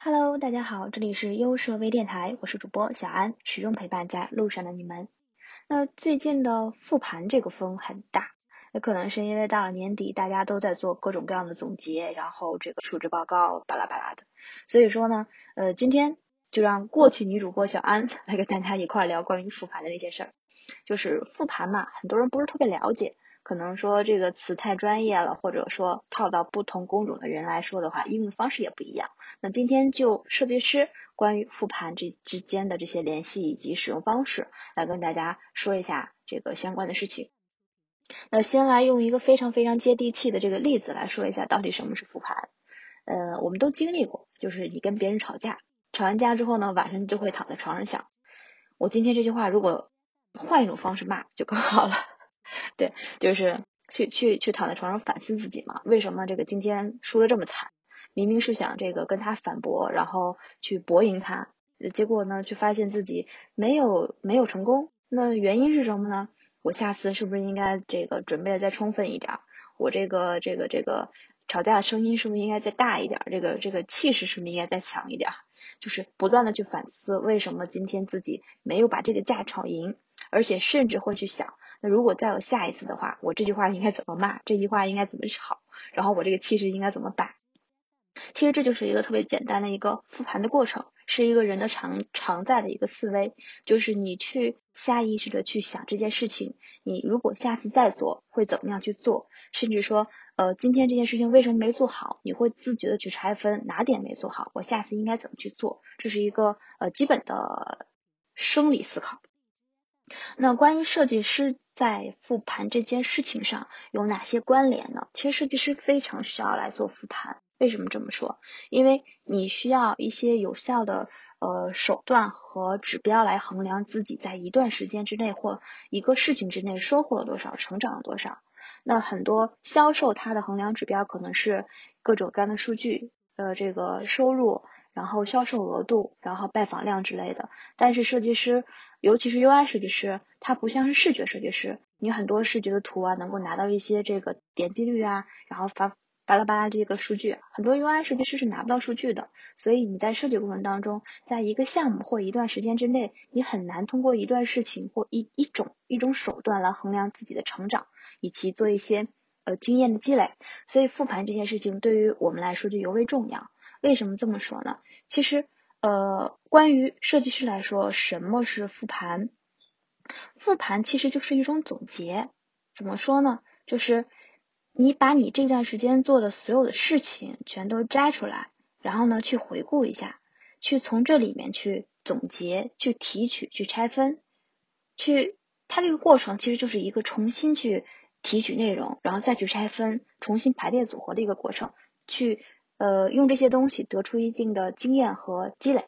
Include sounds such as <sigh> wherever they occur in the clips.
Hello，大家好，这里是优设微电台，我是主播小安，始终陪伴在路上的你们。那最近的复盘这个风很大，那可能是因为到了年底，大家都在做各种各样的总结，然后这个述职报告巴拉巴拉的，所以说呢，呃，今天就让过去女主播小安 <laughs> 来跟大家一块聊关于复盘的那些事儿。就是复盘嘛，很多人不是特别了解。可能说这个词太专业了，或者说套到不同工种的人来说的话，应用方式也不一样。那今天就设计师关于复盘这之间的这些联系以及使用方式，来跟大家说一下这个相关的事情。那先来用一个非常非常接地气的这个例子来说一下，到底什么是复盘？呃，我们都经历过，就是你跟别人吵架，吵完架之后呢，晚上就会躺在床上想，我今天这句话如果换一种方式骂就更好了。对，就是去去去躺在床上反思自己嘛，为什么这个今天输的这么惨？明明是想这个跟他反驳，然后去博赢他，结果呢，却发现自己没有没有成功。那原因是什么呢？我下次是不是应该这个准备的再充分一点？我这个这个这个吵架的声音是不是应该再大一点？这个这个气势是不是应该再强一点？就是不断的去反思，为什么今天自己没有把这个架吵赢，而且甚至会去想。那如果再有下一次的话，我这句话应该怎么骂？这句话应该怎么吵？然后我这个气势应该怎么摆？其实这就是一个特别简单的一个复盘的过程，是一个人的常常在的一个思维，就是你去下意识的去想这件事情，你如果下次再做会怎么样去做？甚至说，呃，今天这件事情为什么没做好？你会自觉的去拆分哪点没做好，我下次应该怎么去做？这是一个呃基本的生理思考。那关于设计师在复盘这件事情上有哪些关联呢？其实设计师非常需要来做复盘。为什么这么说？因为你需要一些有效的呃手段和指标来衡量自己在一段时间之内或一个事情之内收获了多少，成长了多少。那很多销售它的衡量指标可能是各种各样的数据，呃，这个收入，然后销售额度，然后拜访量之类的。但是设计师。尤其是 UI 设计师，他不像是视觉设计师，你很多视觉的图啊，能够拿到一些这个点击率啊，然后发巴拉巴拉这个数据，很多 UI 设计师是拿不到数据的。所以你在设计过程当中，在一个项目或一段时间之内，你很难通过一段事情或一一种一种手段来衡量自己的成长，以及做一些呃经验的积累。所以复盘这件事情对于我们来说就尤为重要。为什么这么说呢？其实。呃，关于设计师来说，什么是复盘？复盘其实就是一种总结。怎么说呢？就是你把你这段时间做的所有的事情全都摘出来，然后呢去回顾一下，去从这里面去总结、去提取、去拆分，去它这个过程其实就是一个重新去提取内容，然后再去拆分、重新排列组合的一个过程，去。呃，用这些东西得出一定的经验和积累。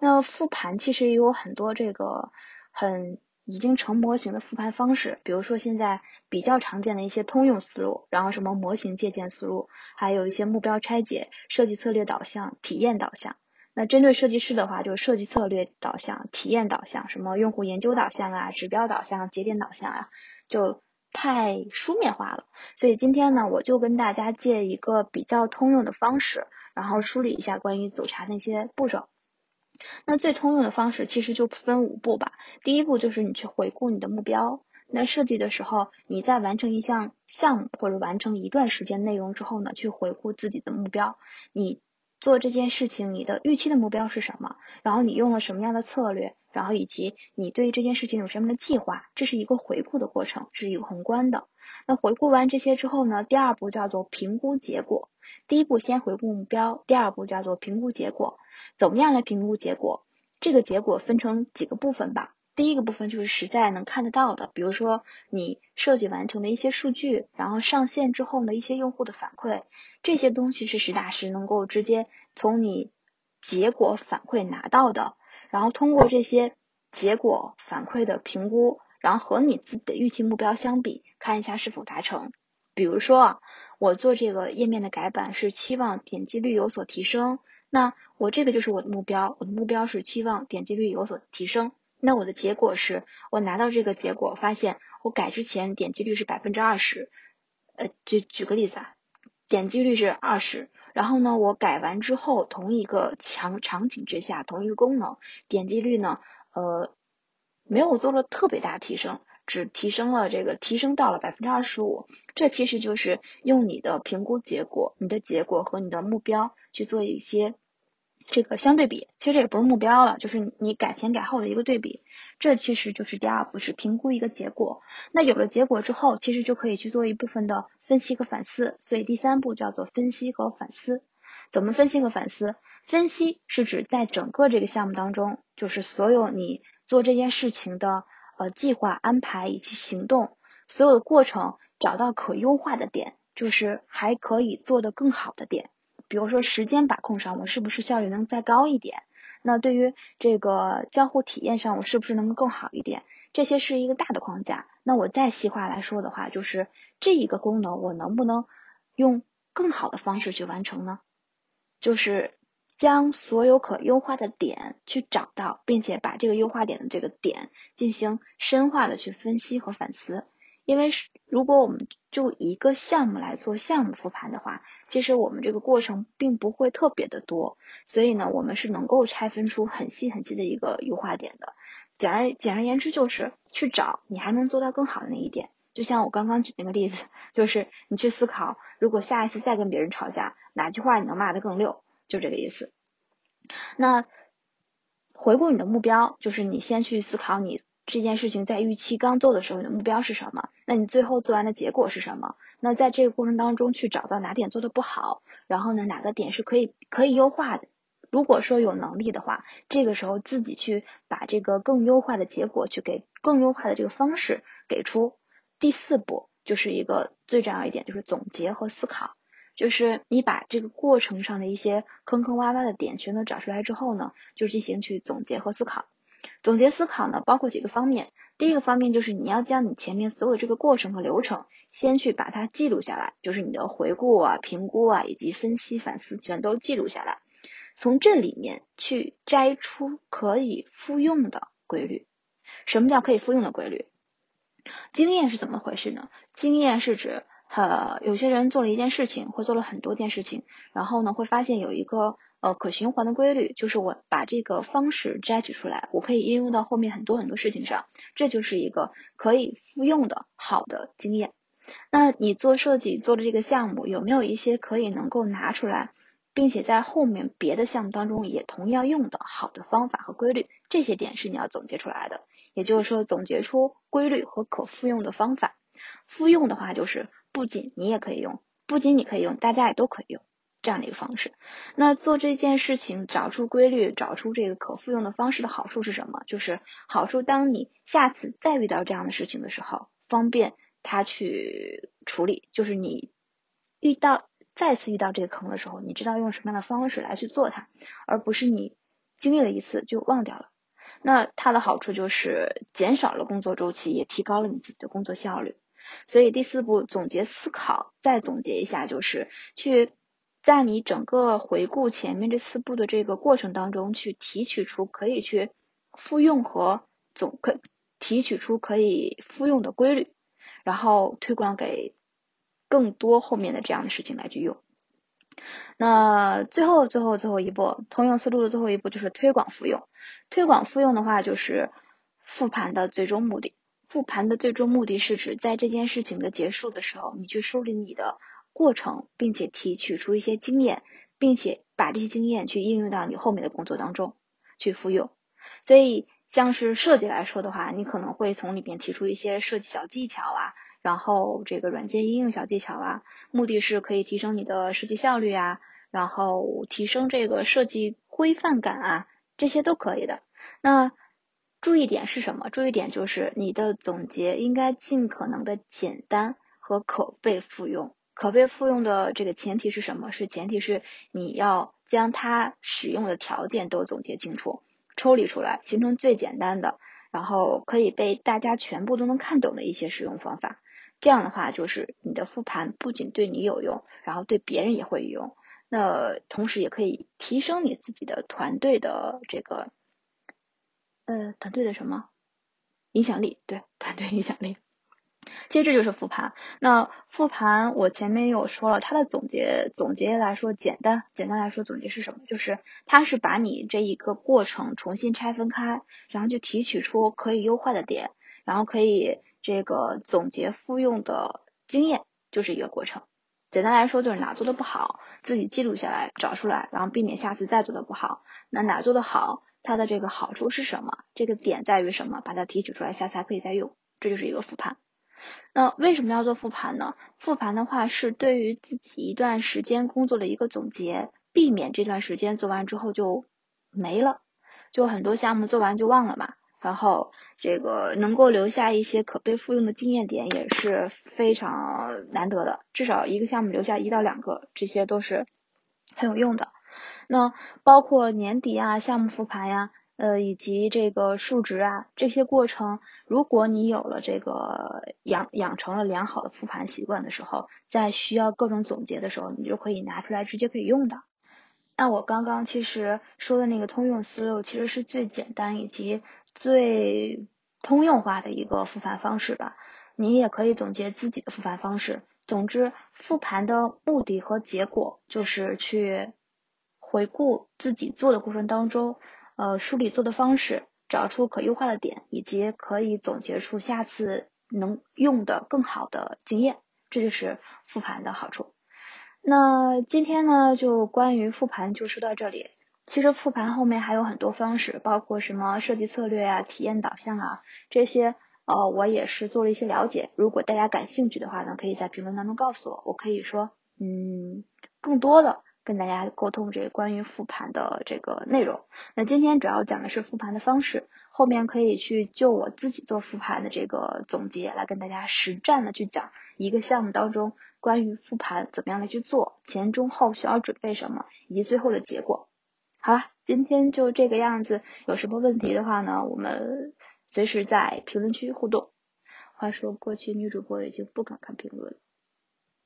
那复盘其实也有很多这个很已经成模型的复盘方式，比如说现在比较常见的一些通用思路，然后什么模型借鉴思路，还有一些目标拆解、设计策略导向、体验导向。那针对设计师的话，就是设计策略导向、体验导向，什么用户研究导向啊、指标导向、节点导向啊，就。太书面化了，所以今天呢，我就跟大家借一个比较通用的方式，然后梳理一下关于走查那些步骤。那最通用的方式其实就分五步吧。第一步就是你去回顾你的目标。那设计的时候，你在完成一项项目或者完成一段时间内容之后呢，去回顾自己的目标。你做这件事情，你的预期的目标是什么？然后你用了什么样的策略？然后以及你对这件事情有什么的计划？这是一个回顾的过程，是一个宏观的。那回顾完这些之后呢？第二步叫做评估结果。第一步先回顾目标，第二步叫做评估结果。怎么样来评估结果？这个结果分成几个部分吧。第一个部分就是实在能看得到的，比如说你设计完成的一些数据，然后上线之后的一些用户的反馈，这些东西是实打实能够直接从你结果反馈拿到的，然后通过这些结果反馈的评估，然后和你自己的预期目标相比，看一下是否达成。比如说啊，我做这个页面的改版是期望点击率有所提升，那我这个就是我的目标，我的目标是期望点击率有所提升。那我的结果是，我拿到这个结果，发现我改之前点击率是百分之二十，呃，就举个例子啊，点击率是二十，然后呢，我改完之后，同一个场场景之下，同一个功能，点击率呢，呃，没有做了特别大提升，只提升了这个提升到了百分之二十五。这其实就是用你的评估结果、你的结果和你的目标去做一些。这个相对比，其实这也不是目标了，就是你改前改后的一个对比。这其实就是第二步，是评估一个结果。那有了结果之后，其实就可以去做一部分的分析和反思。所以第三步叫做分析和反思。怎么分析和反思？分析是指在整个这个项目当中，就是所有你做这件事情的呃计划安排以及行动，所有的过程找到可优化的点，就是还可以做得更好的点。比如说时间把控上，我是不是效率能再高一点？那对于这个交互体验上，我是不是能够更好一点？这些是一个大的框架。那我再细化来说的话，就是这一个功能我能不能用更好的方式去完成呢？就是将所有可优化的点去找到，并且把这个优化点的这个点进行深化的去分析和反思。因为如果我们就一个项目来做项目复盘的话，其实我们这个过程并不会特别的多，所以呢，我们是能够拆分出很细很细的一个优化点的。简而简而言之，就是去找你还能做到更好的那一点。就像我刚刚举那个例子，就是你去思考，如果下一次再跟别人吵架，哪句话你能骂得更溜，就这个意思。那回顾你的目标，就是你先去思考你。这件事情在预期刚做的时候，你的目标是什么？那你最后做完的结果是什么？那在这个过程当中去找到哪点做的不好，然后呢，哪个点是可以可以优化的？如果说有能力的话，这个时候自己去把这个更优化的结果去给更优化的这个方式给出。第四步就是一个最重要一点，就是总结和思考。就是你把这个过程上的一些坑坑洼洼的点全都找出来之后呢，就进行去总结和思考。总结思考呢，包括几个方面。第一个方面就是你要将你前面所有这个过程和流程，先去把它记录下来，就是你的回顾啊、评估啊以及分析反思全都记录下来，从这里面去摘出可以复用的规律。什么叫可以复用的规律？经验是怎么回事呢？经验是指，呃，有些人做了一件事情，或做了很多件事情，然后呢，会发现有一个。呃，可循环的规律就是我把这个方式摘取出来，我可以应用到后面很多很多事情上，这就是一个可以复用的好的经验。那你做设计做的这个项目有没有一些可以能够拿出来，并且在后面别的项目当中也同样用的好的方法和规律？这些点是你要总结出来的，也就是说总结出规律和可复用的方法。复用的话就是不仅你也可以用，不仅你可以用，大家也都可以用。这样的一个方式，那做这件事情，找出规律，找出这个可复用的方式的好处是什么？就是好处，当你下次再遇到这样的事情的时候，方便他去处理。就是你遇到再次遇到这个坑的时候，你知道用什么样的方式来去做它，而不是你经历了一次就忘掉了。那它的好处就是减少了工作周期，也提高了你自己的工作效率。所以第四步总结思考，再总结一下，就是去。在你整个回顾前面这四步的这个过程当中，去提取出可以去复用和总可提取出可以复用的规律，然后推广给更多后面的这样的事情来去用。那最后最后最后一步，通用思路的最后一步就是推广复用。推广复用的话，就是复盘的最终目的。复盘的最终目的是指在这件事情的结束的时候，你去梳理你的。过程，并且提取出一些经验，并且把这些经验去应用到你后面的工作当中去复用。所以，像是设计来说的话，你可能会从里边提出一些设计小技巧啊，然后这个软件应用小技巧啊，目的是可以提升你的设计效率啊，然后提升这个设计规范感啊，这些都可以的。那注意点是什么？注意点就是你的总结应该尽可能的简单和可被复用。可被复用的这个前提是什么？是前提是你要将它使用的条件都总结清楚、抽离出来，形成最简单的，然后可以被大家全部都能看懂的一些使用方法。这样的话，就是你的复盘不仅对你有用，然后对别人也会有用。那同时也可以提升你自己的团队的这个，呃，团队的什么影响力？对，团队影响力。其实这就是复盘。那复盘我前面有说了，它的总结总结来说简单，简单来说总结是什么？就是它是把你这一个过程重新拆分开，然后就提取出可以优化的点，然后可以这个总结复用的经验，就是一个过程。简单来说就是哪做的不好，自己记录下来找出来，然后避免下次再做的不好。那哪做的好，它的这个好处是什么？这个点在于什么？把它提取出来，下次还可以再用。这就是一个复盘。那为什么要做复盘呢？复盘的话是对于自己一段时间工作的一个总结，避免这段时间做完之后就没了，就很多项目做完就忘了嘛。然后这个能够留下一些可被复用的经验点也是非常难得的，至少一个项目留下一到两个，这些都是很有用的。那包括年底啊，项目复盘呀。呃，以及这个数值啊，这些过程，如果你有了这个养养成了良好的复盘习惯的时候，在需要各种总结的时候，你就可以拿出来直接可以用的。那我刚刚其实说的那个通用思路，其实是最简单以及最通用化的一个复盘方式吧。你也可以总结自己的复盘方式。总之，复盘的目的和结果就是去回顾自己做的过程当中。呃，梳理做的方式，找出可优化的点，以及可以总结出下次能用的更好的经验，这就是复盘的好处。那今天呢，就关于复盘就说到这里。其实复盘后面还有很多方式，包括什么设计策略啊、体验导向啊这些，呃，我也是做了一些了解。如果大家感兴趣的话呢，可以在评论当中告诉我，我可以说，嗯，更多的。跟大家沟通这关于复盘的这个内容。那今天主要讲的是复盘的方式，后面可以去就我自己做复盘的这个总结来跟大家实战的去讲一个项目当中关于复盘怎么样来去做，前中后需要准备什么，以及最后的结果。好了，今天就这个样子。有什么问题的话呢，我们随时在评论区互动。话说过去女主播已经不敢看评论，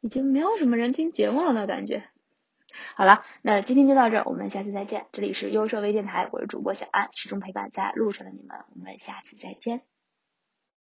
已经没有什么人听节目了呢，感觉。好了，那今天就到这儿，我们下次再见。这里是优设微电台，我是主播小安，始终陪伴在路上的你们，我们下次再见。